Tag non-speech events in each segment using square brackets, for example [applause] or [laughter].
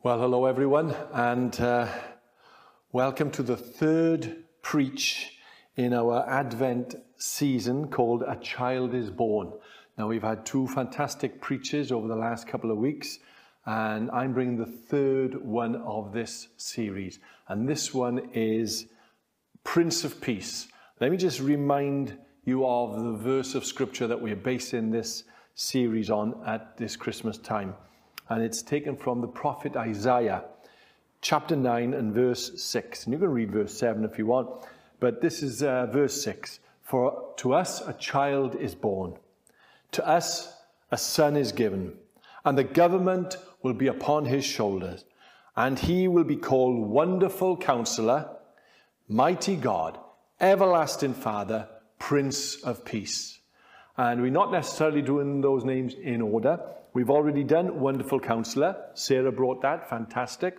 Well, hello everyone, and uh, welcome to the third preach in our Advent season called A Child is Born. Now, we've had two fantastic preachers over the last couple of weeks, and I'm bringing the third one of this series. And this one is Prince of Peace. Let me just remind you of the verse of scripture that we're basing this series on at this Christmas time and it's taken from the prophet Isaiah, chapter 9 and verse 6. And you can read verse 7 if you want, but this is uh, verse 6. For to us a child is born, to us a son is given, and the government will be upon his shoulders, and he will be called Wonderful Counselor, Mighty God, Everlasting Father, Prince of Peace. And we're not necessarily doing those names in order. We've already done Wonderful Counselor. Sarah brought that, fantastic.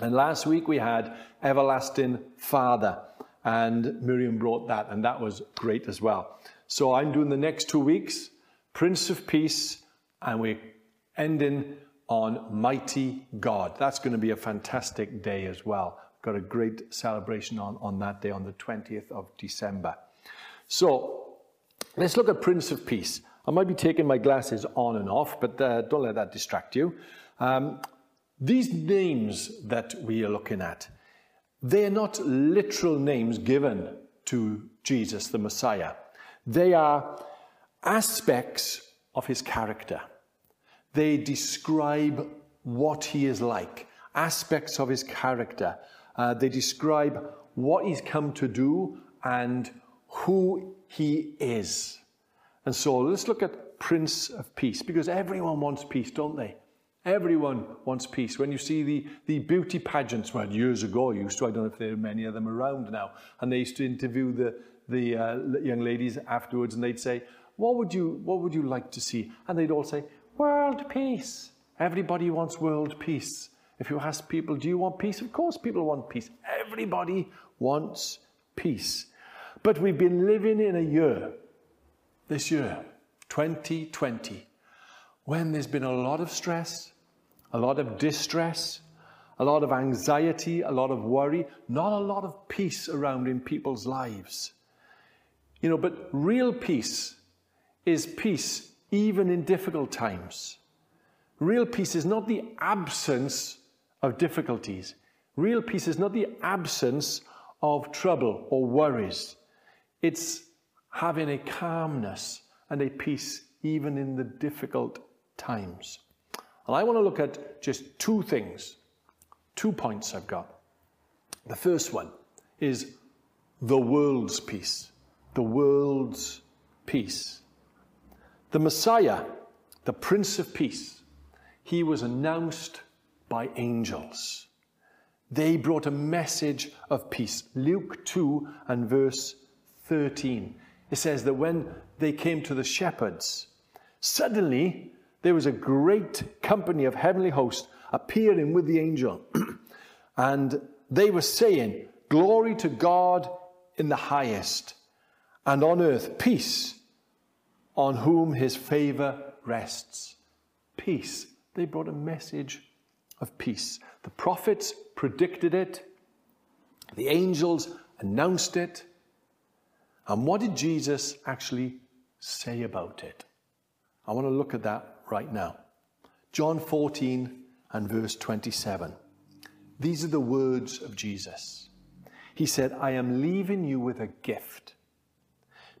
And last week we had Everlasting Father, and Miriam brought that, and that was great as well. So I'm doing the next two weeks Prince of Peace, and we're ending on Mighty God. That's going to be a fantastic day as well. Got a great celebration on, on that day, on the 20th of December. So let's look at Prince of Peace. I might be taking my glasses on and off, but uh, don't let that distract you. Um, these names that we are looking at, they're not literal names given to Jesus, the Messiah. They are aspects of his character. They describe what he is like, aspects of his character. Uh, they describe what he's come to do and who he is. And so let's look at Prince of Peace, because everyone wants peace, don't they? Everyone wants peace. When you see the, the beauty pageants, well, years ago, used to, I don't know if there are many of them around now, and they used to interview the, the uh, young ladies afterwards, and they'd say, what would, you, what would you like to see? And they'd all say, world peace. Everybody wants world peace. If you ask people, do you want peace? Of course, people want peace. Everybody wants peace. But we've been living in a year this year, 2020, when there's been a lot of stress, a lot of distress, a lot of anxiety, a lot of worry, not a lot of peace around in people's lives. You know, but real peace is peace even in difficult times. Real peace is not the absence of difficulties. Real peace is not the absence of trouble or worries. It's having a calmness and a peace even in the difficult times. And I want to look at just two things, two points I've got. The first one is the world's peace. The world's peace. The Messiah, the Prince of Peace, he was announced by angels. They brought a message of peace. Luke 2 and verse 13 it says that when they came to the shepherds, suddenly there was a great company of heavenly hosts appearing with the angel. [clears throat] and they were saying, Glory to God in the highest, and on earth peace, on whom his favor rests. Peace. They brought a message of peace. The prophets predicted it, the angels announced it. And what did Jesus actually say about it? I want to look at that right now. John 14 and verse 27. These are the words of Jesus. He said, I am leaving you with a gift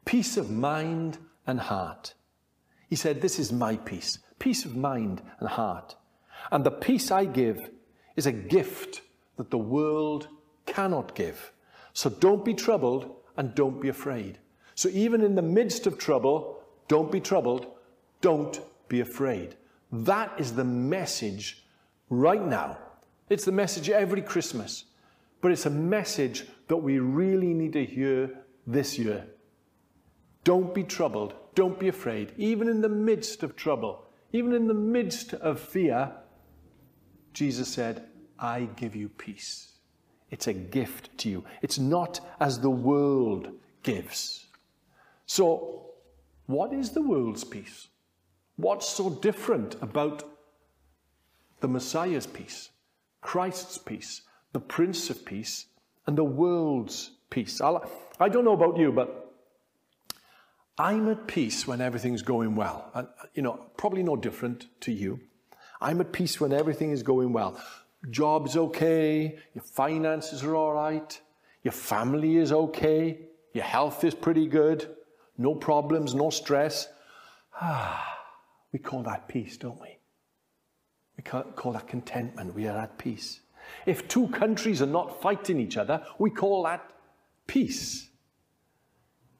peace of mind and heart. He said, This is my peace, peace of mind and heart. And the peace I give is a gift that the world cannot give. So don't be troubled and don't be afraid. So even in the midst of trouble, don't be troubled, don't be afraid. That is the message right now. It's the message every Christmas, but it's a message that we really need to hear this year. Don't be troubled, don't be afraid, even in the midst of trouble, even in the midst of fear. Jesus said, I give you peace. It's a gift to you. It's not as the world gives. So, what is the world's peace? What's so different about the Messiah's peace, Christ's peace, the Prince of Peace, and the world's peace. I'll, I do not know about you, but I'm at peace when everything's going well. And, you know, probably no different to you. I'm at peace when everything is going well. Job's okay, your finances are all right, your family is okay, your health is pretty good, no problems, no stress. Ah, [sighs] we call that peace, don't we? We call that contentment. We are at peace. If two countries are not fighting each other, we call that peace.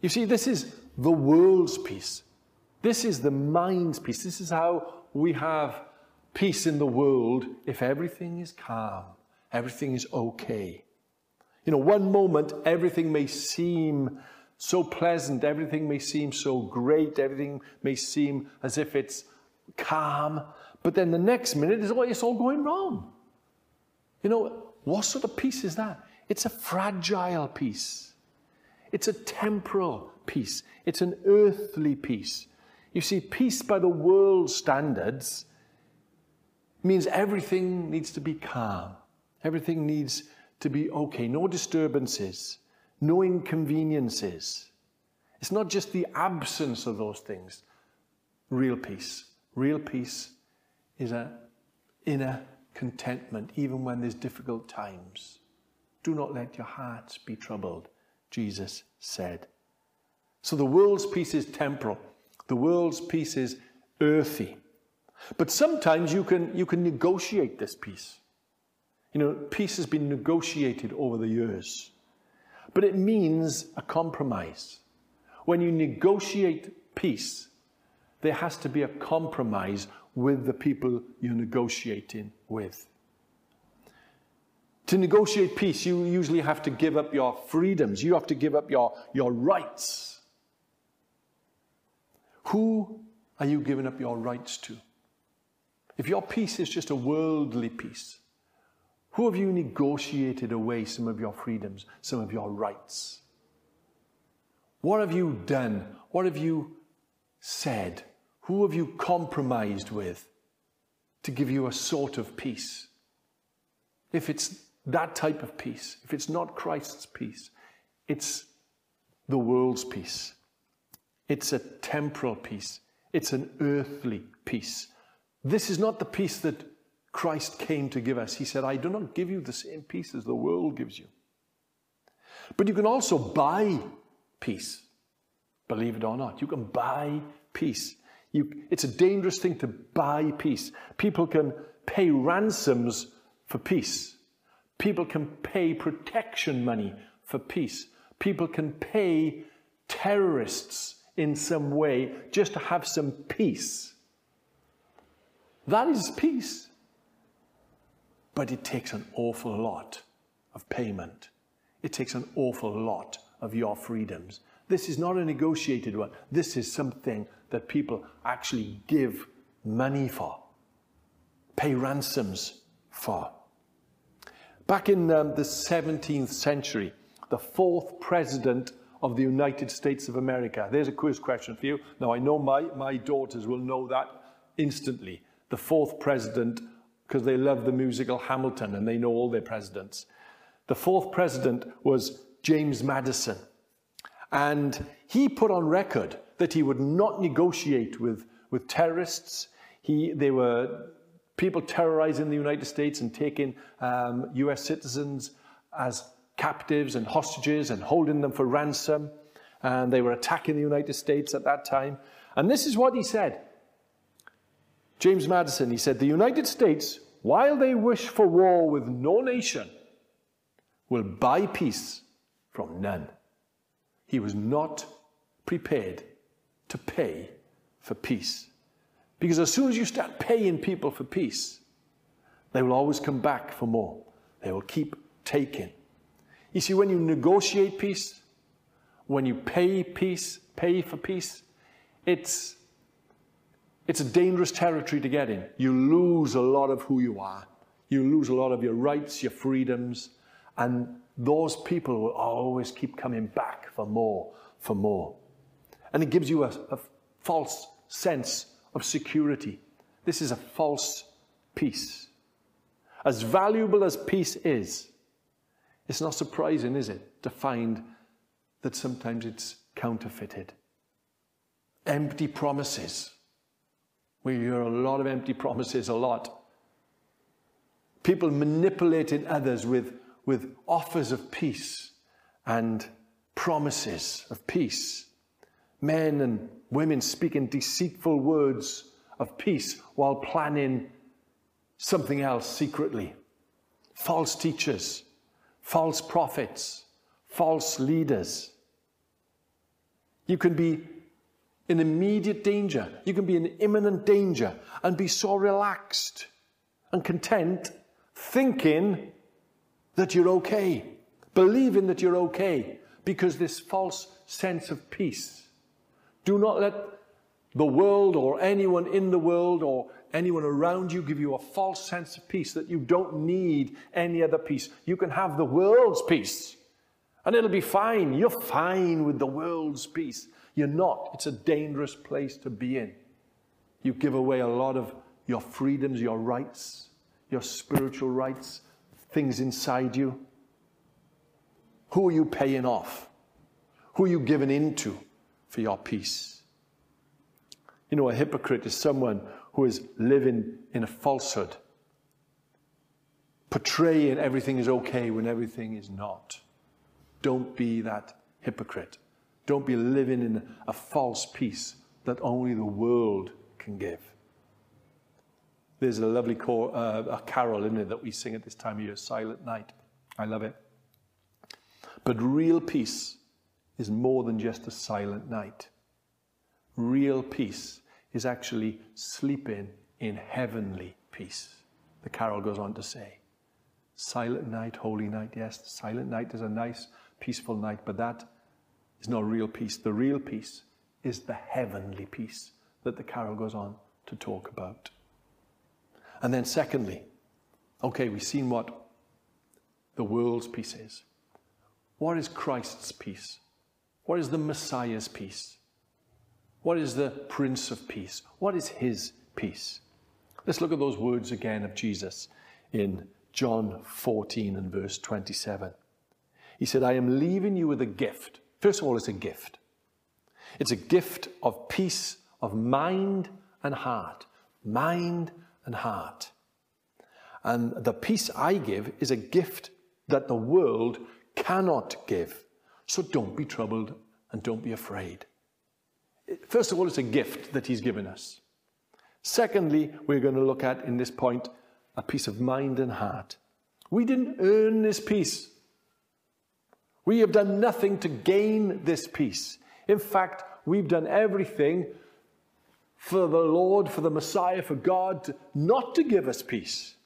You see, this is the world's peace. This is the mind's peace. This is how we have peace in the world if everything is calm, everything is okay. You know, one moment everything may seem so pleasant, everything may seem so great, everything may seem as if it's calm, but then the next minute is all, it's all going wrong. You know, what sort of peace is that? It's a fragile peace. It's a temporal peace. It's an earthly peace. You see, peace by the world's standards means everything needs to be calm. Everything needs to be okay. No disturbances, no inconveniences. It's not just the absence of those things. Real peace. Real peace is an inner contentment, even when there's difficult times. Do not let your hearts be troubled, Jesus said. So the world's peace is temporal, the world's peace is earthy. But sometimes you can, you can negotiate this peace. You know, peace has been negotiated over the years. But it means a compromise. When you negotiate peace, there has to be a compromise with the people you're negotiating with. To negotiate peace, you usually have to give up your freedoms, you have to give up your, your rights. Who are you giving up your rights to? If your peace is just a worldly peace, who have you negotiated away some of your freedoms, some of your rights? What have you done? What have you said? Who have you compromised with to give you a sort of peace? If it's that type of peace, if it's not Christ's peace, it's the world's peace. It's a temporal peace. It's an earthly peace. This is not the peace that Christ came to give us. He said, I do not give you the same peace as the world gives you. But you can also buy peace. Believe it or not, you can buy peace. You, it's a dangerous thing to buy peace. People can pay ransoms for peace. People can pay protection money for peace. People can pay terrorists in some way just to have some peace. That is peace. But it takes an awful lot of payment. It takes an awful lot of your freedoms. This is not a negotiated one. This is something that people actually give money for, pay ransoms for. Back in um, the 17th century, the fourth president of the United States of America. There's a quiz question for you. Now, I know my, my daughters will know that instantly the fourth president because they love the musical Hamilton and they know all their presidents. The fourth president was James Madison. And he put on record that he would not negotiate with, with terrorists. He, they were people terrorizing the United States and taking um, US citizens as captives and hostages and holding them for ransom. And they were attacking the United States at that time. And this is what he said James Madison, he said, the United States, while they wish for war with no nation, will buy peace from none. He was not prepared to pay for peace. Because as soon as you start paying people for peace, they will always come back for more. They will keep taking. You see, when you negotiate peace, when you pay peace, pay for peace, it's it's a dangerous territory to get in. You lose a lot of who you are. You lose a lot of your rights, your freedoms, and those people will always keep coming back for more, for more. And it gives you a, a false sense of security. This is a false peace. As valuable as peace is, it's not surprising, is it, to find that sometimes it's counterfeited. Empty promises. We hear a lot of empty promises, a lot. People manipulating others with, with offers of peace and promises of peace. Men and women speaking deceitful words of peace while planning something else secretly. False teachers, false prophets, false leaders. You can be in immediate danger. You can be in imminent danger and be so relaxed and content, thinking that you're okay, believing that you're okay, because this false sense of peace. Do not let the world or anyone in the world or anyone around you give you a false sense of peace that you don't need any other peace. You can have the world's peace and it'll be fine. You're fine with the world's peace. You're not. It's a dangerous place to be in. You give away a lot of your freedoms, your rights, your spiritual rights, things inside you. Who are you paying off? Who are you giving into for your peace? You know, a hypocrite is someone who is living in a falsehood, portraying everything is okay when everything is not. Don't be that hypocrite. Don't be living in a false peace that only the world can give. There's a lovely cor- uh, a carol in it that we sing at this time of year, Silent Night. I love it. But real peace is more than just a silent night. Real peace is actually sleeping in heavenly peace. The carol goes on to say, Silent night, holy night. Yes, silent night is a nice, peaceful night, but that is not real peace. The real peace is the heavenly peace that the carol goes on to talk about. And then, secondly, okay, we've seen what the world's peace is. What is Christ's peace? What is the Messiah's peace? What is the Prince of Peace? What is his peace? Let's look at those words again of Jesus in John 14 and verse 27. He said, I am leaving you with a gift. First of all, it's a gift. It's a gift of peace of mind and heart. Mind and heart. And the peace I give is a gift that the world cannot give. So don't be troubled and don't be afraid. First of all, it's a gift that He's given us. Secondly, we're going to look at in this point a peace of mind and heart. We didn't earn this peace. We have done nothing to gain this peace. In fact, we've done everything for the Lord, for the Messiah, for God not to give us peace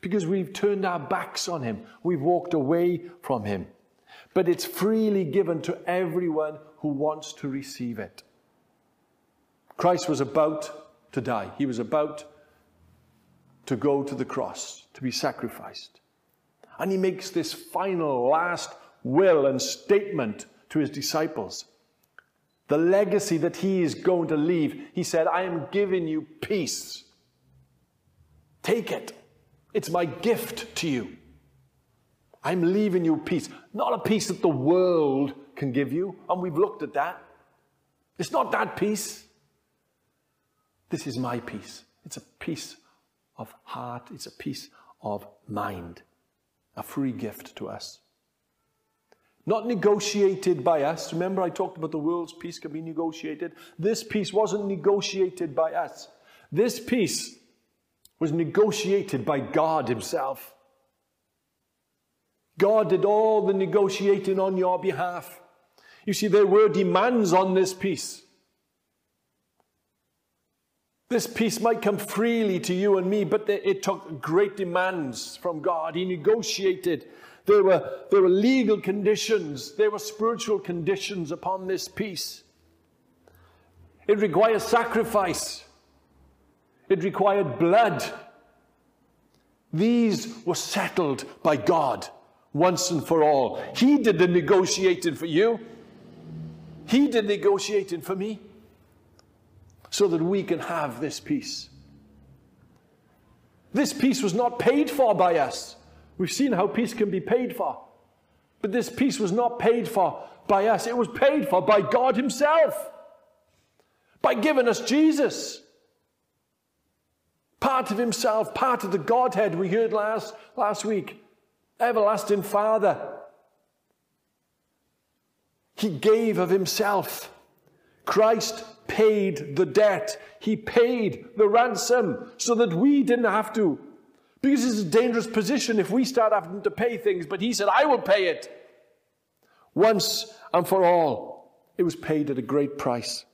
because we've turned our backs on Him. We've walked away from Him. But it's freely given to everyone who wants to receive it. Christ was about to die. He was about to go to the cross, to be sacrificed. And he makes this final, last will and statement to his disciples. The legacy that he is going to leave, he said, I am giving you peace. Take it. It's my gift to you. I'm leaving you peace. Not a peace that the world can give you. And we've looked at that. It's not that peace. This is my peace. It's a peace of heart, it's a peace of mind, a free gift to us. Not negotiated by us. Remember, I talked about the world's peace can be negotiated. This peace wasn't negotiated by us. This peace was negotiated by God Himself. God did all the negotiating on your behalf. You see, there were demands on this peace. This peace might come freely to you and me, but it took great demands from God. He negotiated there were, there were legal conditions, there were spiritual conditions upon this peace. It required sacrifice, it required blood. These were settled by God once and for all. He did the negotiating for you, He did negotiating for me so that we can have this peace. This peace was not paid for by us. We've seen how peace can be paid for. But this peace was not paid for by us, it was paid for by God Himself, by giving us Jesus. Part of Himself, part of the Godhead we heard last, last week. Everlasting Father. He gave of Himself. Christ paid the debt. He paid the ransom so that we didn't have to. Because it's a dangerous position if we start having to pay things, but He said, I will pay it. Once and for all, it was paid at a great price.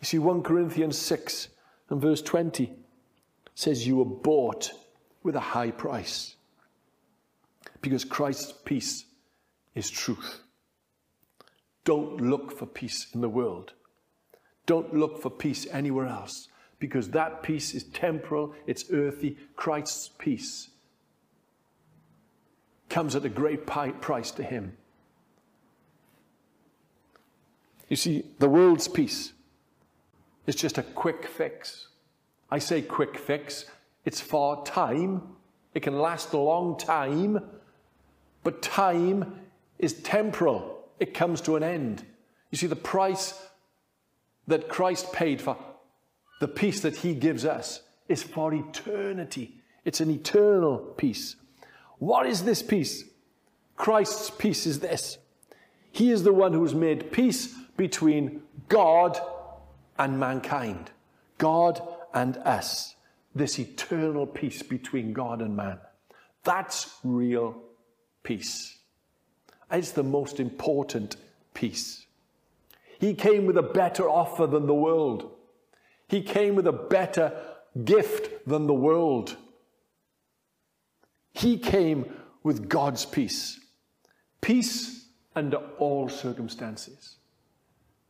You see, 1 Corinthians 6 and verse 20 says, You were bought with a high price because Christ's peace is truth. Don't look for peace in the world. Don't look for peace anywhere else because that peace is temporal, it's earthy. Christ's peace comes at a great price to him. You see, the world's peace is just a quick fix. I say quick fix, it's for time, it can last a long time, but time is temporal, it comes to an end. You see, the price that Christ paid for the peace that he gives us is for eternity. It's an eternal peace. What is this peace? Christ's peace is this. He is the one who's made peace between God and mankind, God and us. This eternal peace between God and man. That's real peace. It's the most important peace. He came with a better offer than the world. He came with a better gift than the world. He came with God's peace. Peace under all circumstances.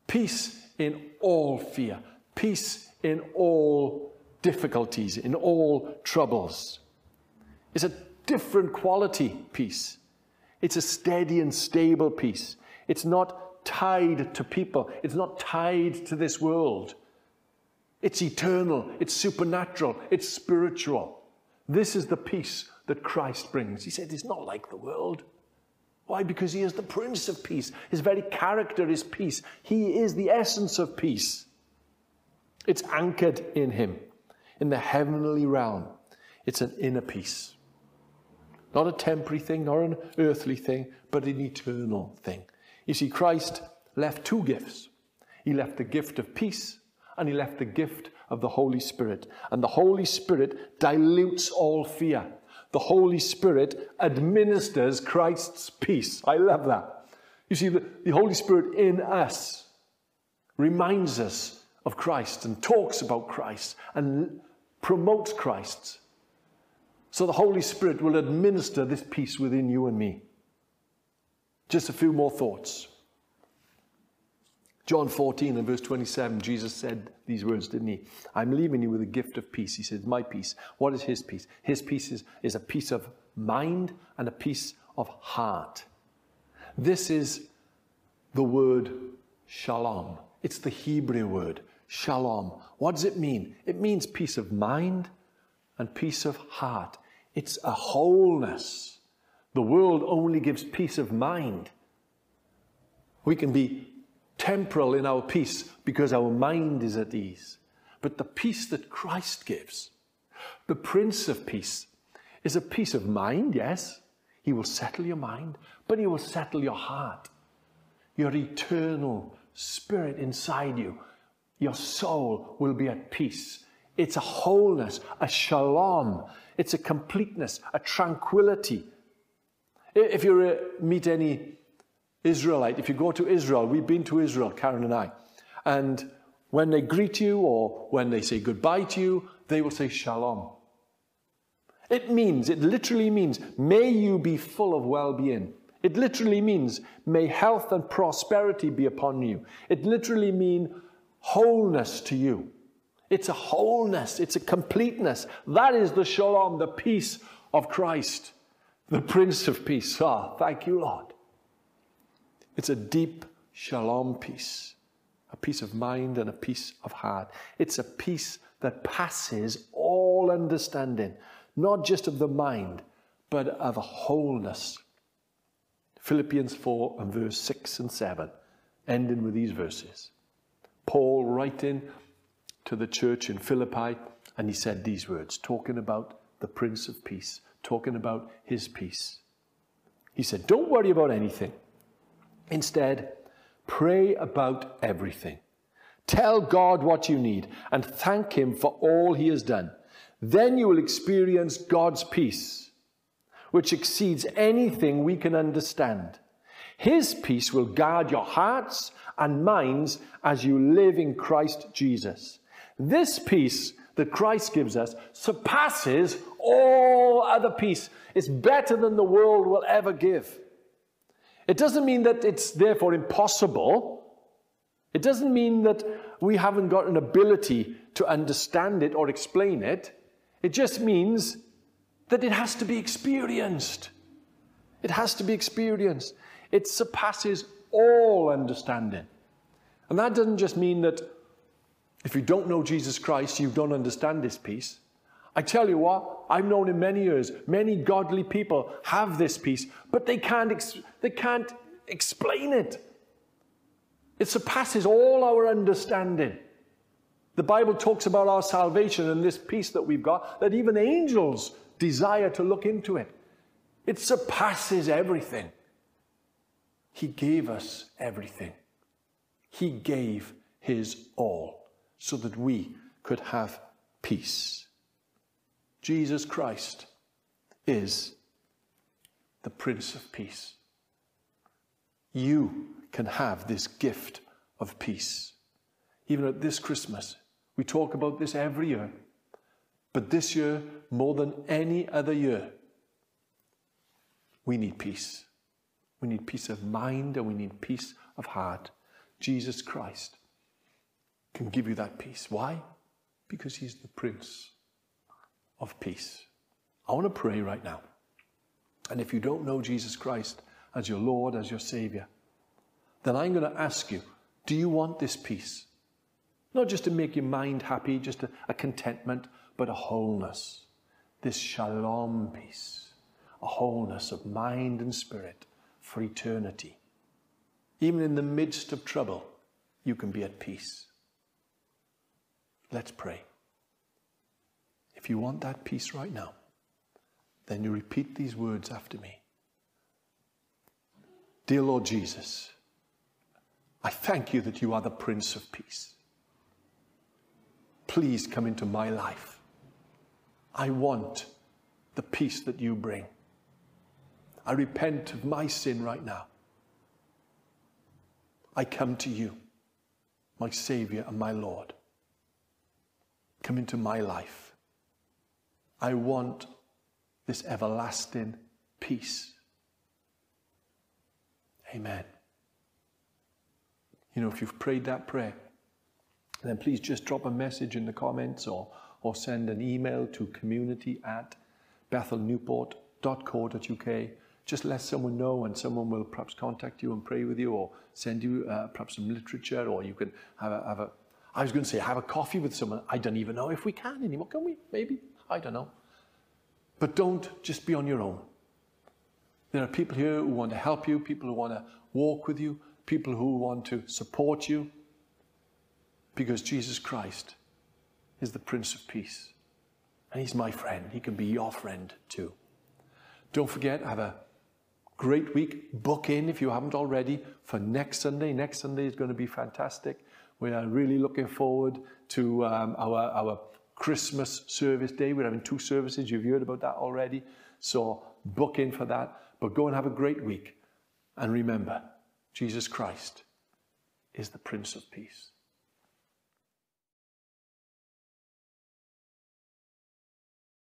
Peace in all fear. Peace in all difficulties, in all troubles. It's a different quality peace. It's a steady and stable peace. It's not tied to people. It's not tied to this world. It's eternal, it's supernatural, it's spiritual. This is the peace that Christ brings. He said, It's not like the world. Why? Because he is the Prince of Peace. His very character is peace. He is the essence of peace. It's anchored in him, in the heavenly realm. It's an inner peace. Not a temporary thing, not an earthly thing, but an eternal thing. You see, Christ left two gifts. He left the gift of peace and he left the gift of the Holy Spirit. And the Holy Spirit dilutes all fear. The Holy Spirit administers Christ's peace. I love that. You see, the, the Holy Spirit in us reminds us of Christ and talks about Christ and promotes Christ. So the Holy Spirit will administer this peace within you and me. Just a few more thoughts. John 14 and verse 27, Jesus said these words, didn't he? I'm leaving you with a gift of peace. He said, My peace. What is his peace? His peace is, is a peace of mind and a peace of heart. This is the word shalom. It's the Hebrew word, shalom. What does it mean? It means peace of mind and peace of heart. It's a wholeness. The world only gives peace of mind. We can be temporal in our peace because our mind is at ease. But the peace that Christ gives, the Prince of Peace, is a peace of mind, yes. He will settle your mind, but He will settle your heart. Your eternal spirit inside you, your soul will be at peace. It's a wholeness, a shalom. It's a completeness, a tranquility. If you meet any Israelite, if you go to Israel, we've been to Israel, Karen and I, and when they greet you or when they say goodbye to you, they will say shalom. It means, it literally means, may you be full of well being. It literally means, may health and prosperity be upon you. It literally means wholeness to you. It's a wholeness, it's a completeness. That is the shalom, the peace of Christ, the Prince of Peace. Ah, thank you, Lord. It's a deep shalom peace, a peace of mind and a peace of heart. It's a peace that passes all all understanding, not just of the mind, but of wholeness. Philippians 4 and verse 6 and 7, ending with these verses. Paul writing to the church in Philippi, and he said these words, talking about the Prince of Peace, talking about his peace. He said, Don't worry about anything. Instead, pray about everything. Tell God what you need and thank Him for all He has done. Then you will experience God's peace, which exceeds anything we can understand. His peace will guard your hearts and minds as you live in Christ Jesus. This peace that Christ gives us surpasses all other peace. It's better than the world will ever give. It doesn't mean that it's therefore impossible. It doesn't mean that we haven't got an ability to understand it or explain it. It just means that it has to be experienced. It has to be experienced. It surpasses all understanding. And that doesn't just mean that if you don't know Jesus Christ, you don't understand this peace. I tell you what, I've known in many years, many godly people have this peace, but they can't, ex- they can't explain it. It surpasses all our understanding. The Bible talks about our salvation and this peace that we've got, that even angels desire to look into it. It surpasses everything. He gave us everything. He gave His all so that we could have peace. Jesus Christ is the Prince of Peace. You can have this gift of peace. Even at this Christmas, we talk about this every year. But this year, more than any other year, we need peace. We need peace of mind and we need peace of heart. Jesus Christ can give you that peace. Why? Because he's the Prince of Peace. I want to pray right now. And if you don't know Jesus Christ as your Lord, as your Savior, then I'm going to ask you do you want this peace? Not just to make your mind happy, just a, a contentment, but a wholeness. This shalom peace, a wholeness of mind and spirit for eternity. Even in the midst of trouble, you can be at peace. Let's pray. If you want that peace right now, then you repeat these words after me. Dear Lord Jesus, I thank you that you are the Prince of Peace. Please come into my life. I want the peace that you bring. I repent of my sin right now. I come to you, my Savior and my Lord. Come into my life. I want this everlasting peace. Amen. You know, if you've prayed that prayer, then please just drop a message in the comments or, or send an email to community at bethelnewport.co.uk. Just let someone know, and someone will perhaps contact you and pray with you, or send you uh, perhaps some literature, or you can have a, have a. I was going to say have a coffee with someone. I don't even know if we can anymore. Can we? Maybe. I don't know. But don't just be on your own. There are people here who want to help you, people who want to walk with you, people who want to support you because Jesus Christ is the Prince of Peace. And He's my friend. He can be your friend too. Don't forget, have a great week. Book in if you haven't already for next Sunday. Next Sunday is going to be fantastic. We are really looking forward to um, our, our Christmas service day. We're having two services. You've heard about that already. So book in for that. But go and have a great week. And remember, Jesus Christ is the Prince of Peace.